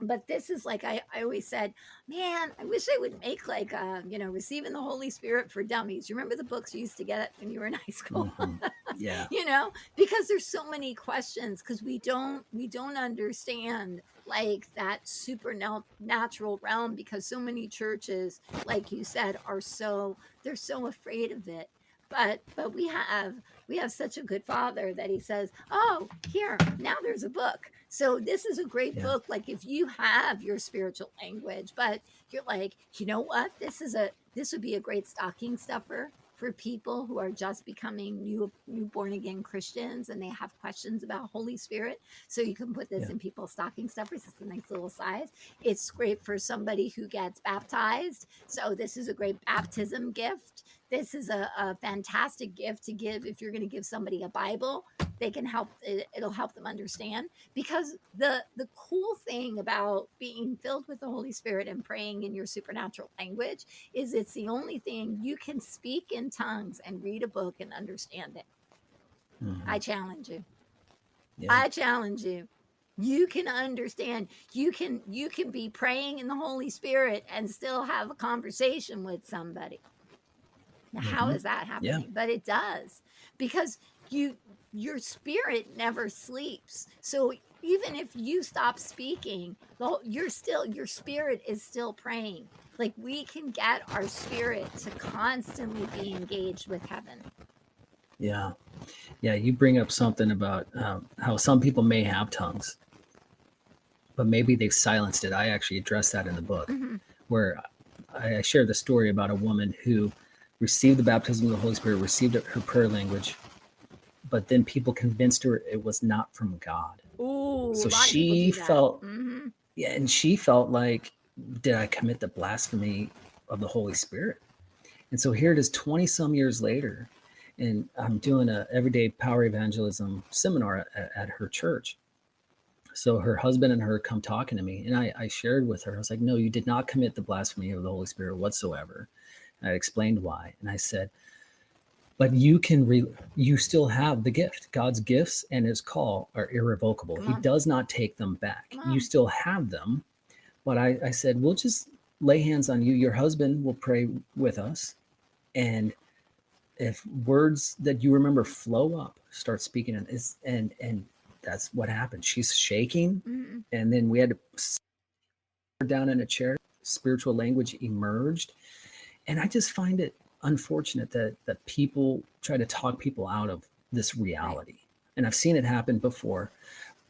but this is like I, I always said man i wish i would make like uh you know receiving the holy spirit for dummies. You remember the books you used to get when you were in high school? Mhm. Yeah. you know? Because there's so many questions because we don't we don't understand like that supernatural realm because so many churches like you said are so they're so afraid of it. But but we have we have such a good father that he says oh here now there's a book so this is a great Yeah. book like if you have your spiritual language but you're like you know what this is a this would be a great stocking stuffer for people who are just becoming new new born again Christians and they have questions about Holy Spirit. So you can put this Yeah. in people's stocking stuffers. It's a nice little size. It's great for somebody who gets baptized. So this is a great baptism gift. This is a, a fantastic gift to give if you're going to give somebody a Bible. They can help. It, it'll help them understand because the the cool thing about being filled with the Holy Spirit and praying in your supernatural language is it's the only thing you can speak in tongues and read a book and understand it. Mhm. I challenge you. Yeah. I challenge you. You can understand. You can you can be praying in the Holy Spirit and still have a conversation with somebody. Now, how is that Yeah. happening? But it does because you your spirit never sleeps. So even if you stop speaking, you're still your spirit is still praying. Like we can get our spirit to constantly be engaged with heaven. Yeah. Yeah. You bring up something about um, how some people may have tongues, but maybe they've silenced it. I actually address that in the book Mhm. where I I share the story about a woman who received the baptism of the Holy Spirit, received her prayer language, but then people convinced her it was not from God. Ooh, So a lot of people she felt- Mhm. Yeah, and she felt like, did I commit the blasphemy of the Holy Spirit? And so here it is 20 some years later, and I'm doing a everyday power evangelism seminar at, at her church. So her husband and her come talking to me, and I, I shared with her, I was like, no, you did not commit the blasphemy of the Holy Spirit whatsoever. And I explained why. And I said, but you can re- you still have the gift. God's gifts and his call are irrevocable. He does not take them back. You still have them but I, I said we'll just lay hands on you. Your husband will pray with us and if words that you remember flow up start speaking and it's and and that's what happened. She's shaking Mhm. and then we had to sit her down in a chair. Spiritual language emerged and i just find it unfortunate that that people try to talk people out of this reality. And i've seen it happen before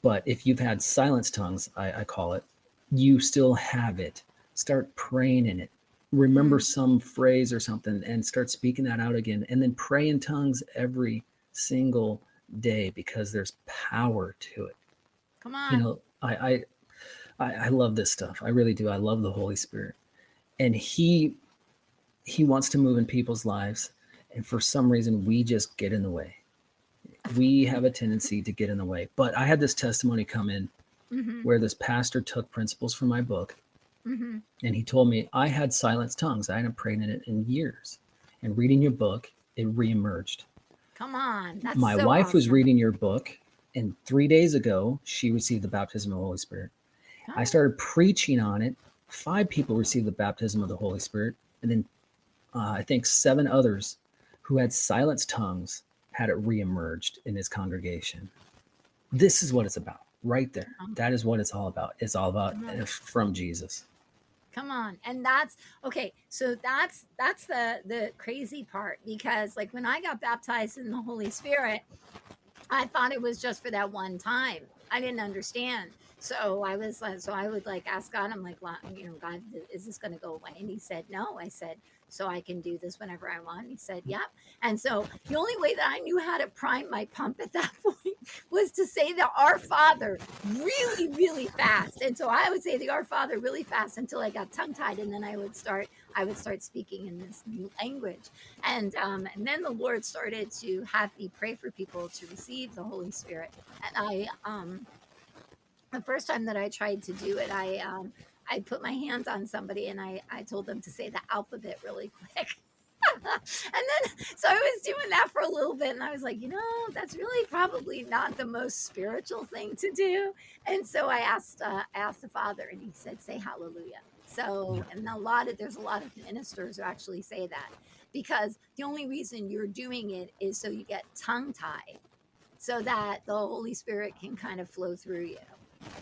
but if you've had silence tongues i, I call it you still have it. Start praying in it. Remember Mm. some phrase or something and start speaking that out again and then pray in tongues every single day because there's power to it. Come on. you know I, I i i love this stuff. I really do. I love the holy spirit. And he he wants to move in people's lives and for some reason we just get in the way. We have a tendency to get in the way. But i had this testimony come in hmm where this pastor took principles from my book hmm and he told me i had silenced tongues. I hadn't prayed in it in years. And reading your book it reemerged. Come on. That's my so wife was reading your book and three days ago she received the baptism of the holy spirit. I Oh, started preaching on it. Five people received the baptism of the Holy Spirit, and then uh, I think seven others who had silenced tongues had it reemerged in his congregation. This is what it's about, right there. That is what it's all about. It's all about from Jesus. Come on. And that's okay. So that's that's the the crazy part because like when I got baptized in the Holy Spirit, I thought it was just for that one time. I didn't understand. So I was like, so I would like ask God, I'm like, well, you know, God, is this going to go away? And he said, no. I said, so I can do this whenever I want. He said, Yep. And so the only way that I knew how to prime my pump at that point was to say the Our Father really, really fast. And so I would say the Our Father really fast until I got tongue tied, and then I would start. I would start speaking in this new language, and um, and then the Lord started to have me pray for people to receive the Holy Spirit. And I, um, the first time that I tried to do it, I um, I put my hands on somebody and I, I told them to say the alphabet really quick. and then, so I was doing that for a little bit and I was like, you know, that's really probably not the most spiritual thing to do. And so I asked, uh, I asked the father and he said, say hallelujah. So, and a lot of, there's a lot of ministers who actually say that because the only reason you're doing it is so you get tongue tied so that the Holy Spirit can kind of flow through you.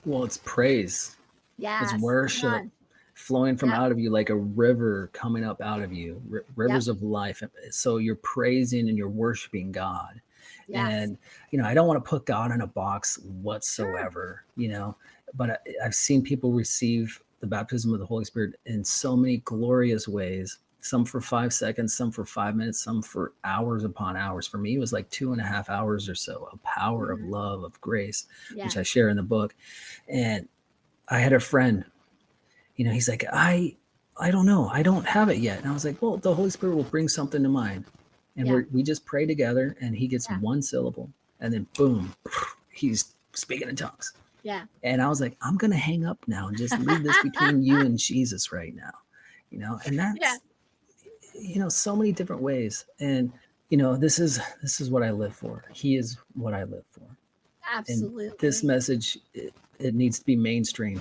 Well, it's praise. Yeah. It's worship flowing from yep. out of you like a river coming up out of you, r- rivers yep. of life. So you're praising and you're worshiping God. Yes. And, you know, I don't want to put God in a box whatsoever, sure. you know, but I, I've seen people receive the baptism of the Holy Spirit in so many glorious ways some for five seconds, some for five minutes, some for hours upon hours. For me, it was like two and a half hours or so of power, mm-hmm. of love, of grace, yeah. which I share in the book. And I had a friend, you know, he's like, I, I don't know, I don't have it yet. And I was like, well, the Holy Spirit will bring something to mind. And yeah. we we just pray together, and he gets yeah. one syllable, and then boom, he's speaking in tongues. Yeah. And I was like, I'm gonna hang up now and just leave this between you and Jesus right now, you know. And that's, yeah. you know, so many different ways. And you know, this is this is what I live for. He is what I live for. Absolutely. And this message, it, needs to be mainstream.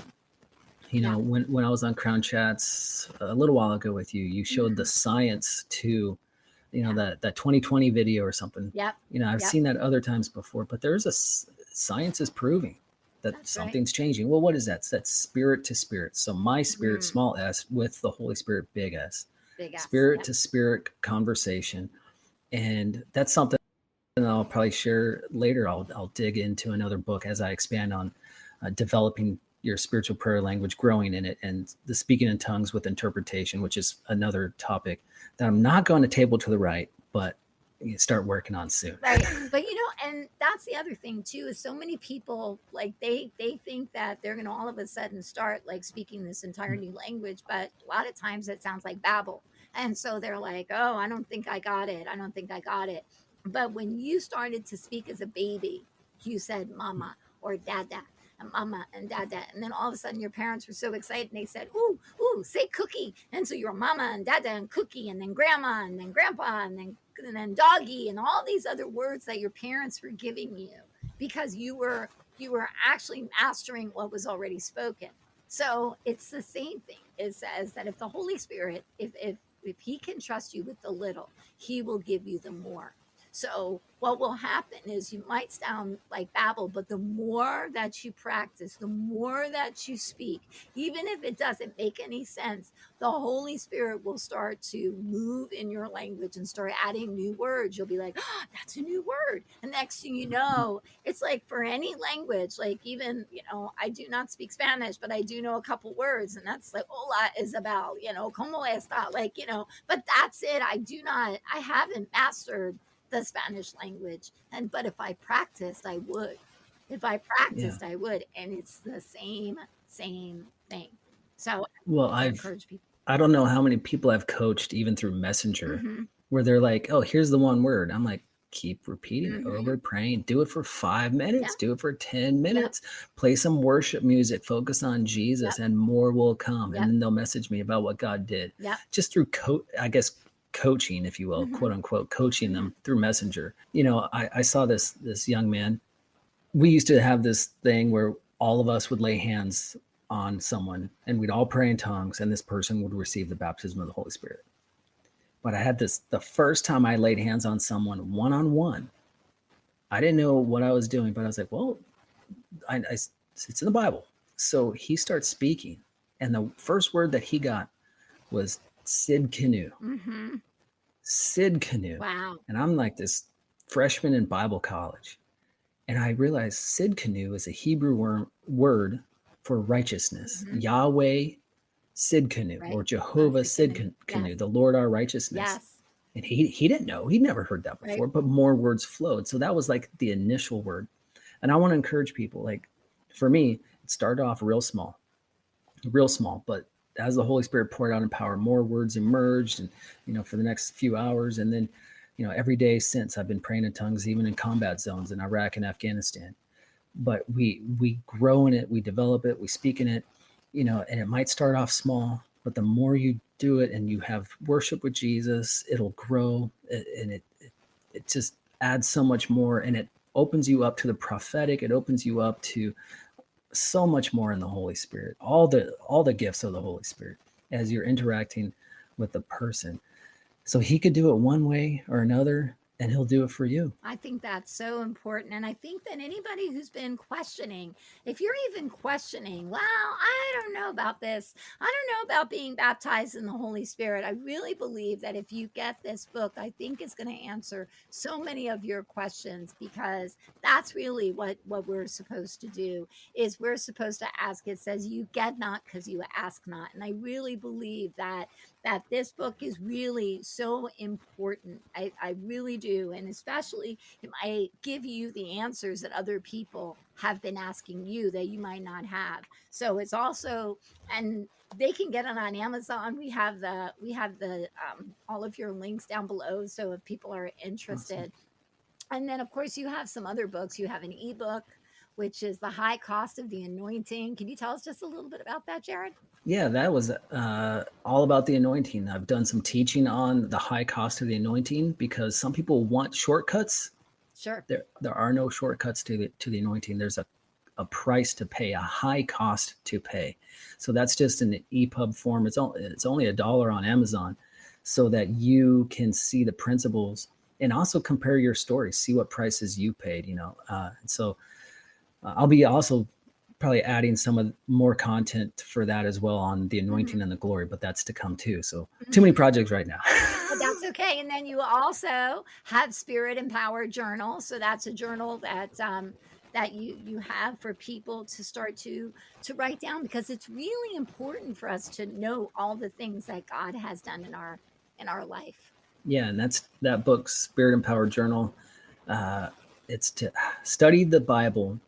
You know, yeah. when, when I was on Crown Chats a little while ago with you, you showed mm-hmm. the science to, you know, yeah. that, that 2020 video or something. yeah You know, I've yep. seen that other times before, but there's a science is proving that That's something's right. changing. Well, what is that? It's that spirit to spirit. So my spirit, mm-hmm. small s, with the Holy Spirit, big S. Big S. Spirit yep. to spirit conversation. And that's something and I'll probably share later. I'll I'll dig into another book as I expand on uh, developing your spiritual prayer language, growing in it, and the speaking in tongues with interpretation, which is another topic that I'm not going to table to the right, but you start working on soon. Right, but you know, and that's the other thing too is so many people like they they think that they're to all of a sudden start like speaking this entire new language, but a lot of times it sounds like babble, and so they're like, oh, I don't think I got it. I don't think I got it but when you started to speak as a baby, you said mama or dada and mama and dada. And then all of a sudden your parents were so excited and they said, ooh, ooh, say cookie. And so you're mama and dada and cookie and then grandma and then grandpa and then and then doggy and all these other words that your parents were giving you because you were you were actually mastering what was already spoken. So it's the same thing. It says that if the Holy Spirit, if if if he can trust you with the little, he will give you the more. So what will happen is you might sound like babble, but the more that you practice, the more that you speak, even if it doesn't make any sense, the Holy Spirit will start to move in your language and start adding new words. You'll be like, oh, that's a new word. And next thing you know, it's like for any language, like even, you know, I do not speak Spanish, but I do know a couple words. And that's like, hola Isabel, you know, como está? Like, you know, but that's it. I do not, I haven't mastered the Spanish language. And but if I practiced, I would. If I practiced, yeah. I would. And it's the same, same thing. So well, I encourage people. I don't know how many people I've coached even through Messenger mm-hmm. where they're like, oh, here's the one word. I'm like, keep repeating mm-hmm. over, praying. Do it for five minutes, yeah. do it for 10 minutes, yeah. play some worship music, focus on Jesus, and more will come. And then they'll message me about what God did. Yeah. Just through, co- I guess, coaching, if you will, mm-hmm. quote unquote, coaching them through Messenger. You know, I, I saw this this young man. We used to have this thing where all of us would lay hands on someone and we'd all pray in tongues, and this person would receive the baptism of the Holy Spirit. But I had this the first time I laid hands on someone one on one. I didn't know what I was doing, but I was like, well, I, I, it's in the Bible. So he starts speaking And the first word that he got was Tsidkenu. Mm-hmm. Tsidkenu. Wow. And I'm like this freshman in Bible college. And I realized Tsidkenu is a Hebrew wor- word for righteousness. Mhm. Yahweh Tsidkenu or Jehovah Tsidkenu. Canoe, Yes. the Lord our righteousness. Yes. And he he didn't know. He'd never heard that Right. before, but more words flowed. So that was like the initial word. And I want to encourage people like for me, it started off real small. Real small, but as the Holy Spirit poured out in power, more words emerged and you know for the next few hours and then you know every day since I've been praying in tongues even in combat zones in Iraq and Afghanistan. But we we grow in it, we develop it, we speak in it, you know, and it might start off small, but the more you do it and you have worship with Jesus, it'll grow and it it, it just adds so much more and it opens you up to the prophetic, it opens you up to so much more in the Holy Spirit. All the all the gifts of the Holy Spirit as you're interacting with the person. So he could do it one way or another and he'll do it for you. I think that's so important. And I think that anybody who's been questioning, if you're even questioning, well, I don't know about this, I don't know about being baptized in the Holy Spirit, I really believe that if you get this book, I think it's going to answer so many of your questions because that's really what, what we're supposed to do is we're supposed to ask. It says you get not because you ask not. And I really believe that that this book is really so important. I, I really do. And especially it might give you the answers that other people have been asking you that you might not have. So it's also, and they can get it on Amazon. We have the, we have the, um, all of your links down below. So if people are interested. And then, of course, you have some other books. You have an ebook, which is The High Cost of the Anointing. Can you tell us just a little bit about that, Jared? Yeah, that was uh, all about the anointing. I've done some teaching on the high cost of the anointing because some people want shortcuts. Sure. There, there are no shortcuts to the to the anointing. There's a, a price to pay, a high cost to pay. So that's just an EPUB form. It's only it's only a dollar on Amazon, so that you can see the principles and also compare your story, see what prices you paid. You know, uh, so I'll be also probably adding some of more content for that as well on the anointing and the glory, but that's to come too. So too many projects right now. But that's okay. And then you also have Spirit Empowered Journal. So that's a journal that um, that you you have for people to start to to write down because it's really important for us to know all the things that God has done in our in our life. yeah, and that's that book, Spirit Empowered Journal. Uh, it's to study the Bible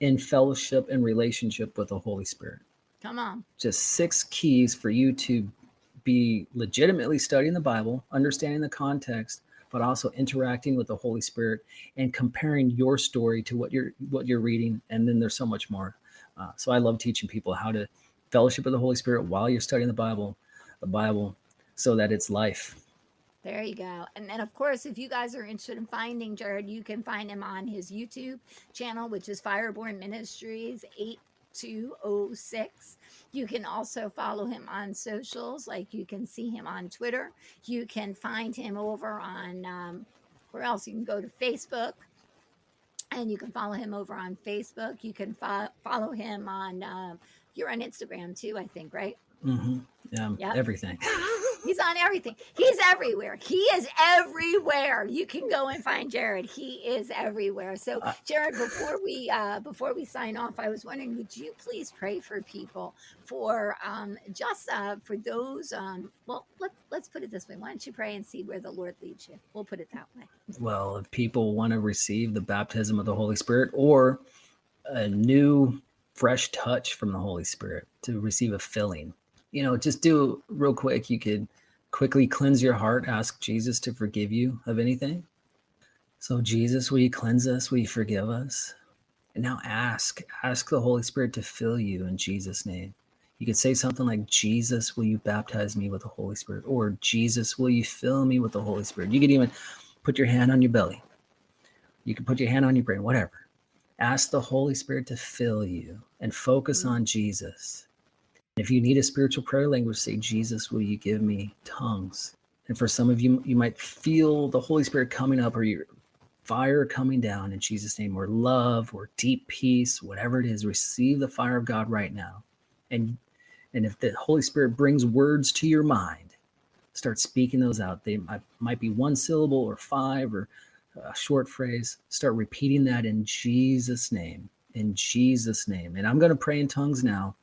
in fellowship and relationship with the Holy Spirit. Come on. Just six keys for you to be legitimately studying the Bible, understanding the context, but also interacting with the Holy Spirit and comparing your story to what you're what you're reading. And then there's so much more. Uh, so I love teaching people how to fellowship with the Holy Spirit while you're studying the Bible, the Bible, so that it's life. There you go. And then, of course, if you guys are interested in finding Jared, you can find him on his YouTube channel, which is Fireborn Ministries 8206. You can also follow him on socials, like you can see him on Twitter. You can find him over on, um, where else? You can go to Facebook and you can follow him over on Facebook. You can fo- follow him on, um, you're on Instagram too, I think, right? Mm-hmm. Um, Yep. Everything. He's on everything. He's everywhere. He is everywhere. You can go and find Jared. He is everywhere. So, Uh, Jared, before we uh, before we sign off, I was wondering, would you please pray for people for um, just uh, for those? Um, well, let, let's put it this way. Why don't you pray and see where the Lord leads you? We'll put it that way. well, if people want to receive the baptism of the Holy Spirit or a new, fresh touch from the Holy Spirit to receive a filling, you know, just do real quick. You could quickly cleanse your heart, ask Jesus to forgive you of anything. So, Jesus, will you cleanse us? Will you forgive us? And now ask, ask the Holy Spirit to fill you in Jesus' name. You could say something like, Jesus, will you baptize me with the Holy Spirit? Or, Jesus, will you fill me with the Holy Spirit? You could even put your hand on your belly. You can put your hand on your brain, whatever. Ask the Holy Spirit to fill you and focus Mhm. on Jesus. If you need a spiritual prayer language, say, Jesus, will you give me tongues? And for some of you, you might feel the Holy Spirit coming up or your fire coming down in Jesus' name, or love or deep peace, whatever it is, receive the fire of God right now. And And if the Holy Spirit brings words to your mind, start speaking those out. They might, might be one syllable or five or a short phrase. Start repeating that in Jesus' name. In Jesus' name. And I'm going to pray in tongues now.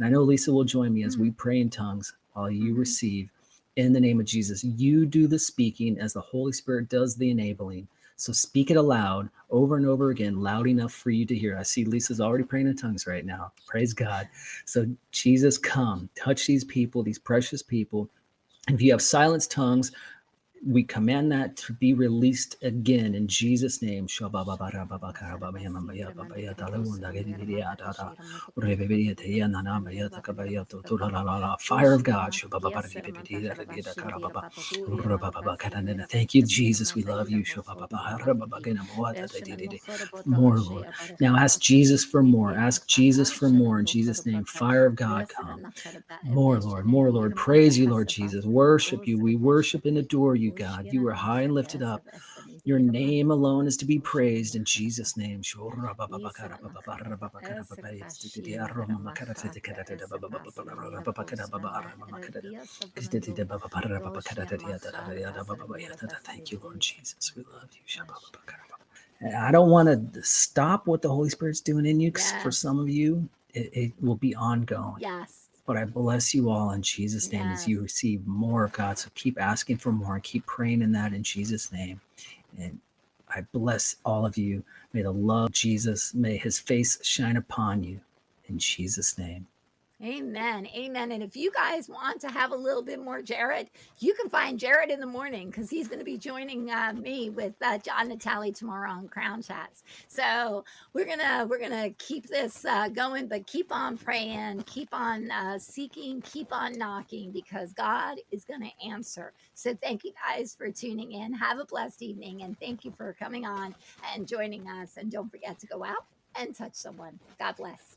And I know Lisa will join me as we pray in tongues while you Mhm. receive in the name of Jesus. You do the speaking as the Holy Spirit does the enabling. So speak it aloud over and over again, loud enough for you to hear. I see Lisa's already praying in tongues right now. Praise God. So, Jesus, come, touch these people, these precious people. If you have silenced tongues, we command that to be released again in Jesus' name. Fire of God. Thank you, Jesus. We love you. More, Lord. Now ask Jesus for more. Ask Jesus for more in Jesus' name. Fire of God, come. More, Lord. More, Lord. Praise you, Lord Jesus. Worship you. We worship and adore you, God. You are high and lifted up. Your name alone is to be praised in Jesus' name. Thank you, Lord Jesus. We love you. I don't want to stop what the Holy Spirit's doing in you 'cause for some of you, it, it will be ongoing. Yes. But I bless you all in Jesus' name as you receive more of God. So keep asking for more and keep praying in that in Jesus' name. And I bless all of you. May the love of Jesus, may his face shine upon you in Jesus' name. Amen. Amen. And if you guys want to have a little bit more Jared, you can find Jared in the morning because he's going to be joining uh, me with uh, John Natali tomorrow on Crown Chats. So we're gonna we're gonna keep this uh, going, but keep on praying, keep on uh, seeking, keep on knocking because God is going to answer. So thank you guys for tuning in. Have a blessed evening, and thank you for coming on and joining us. And don't forget to go out and touch someone. God bless.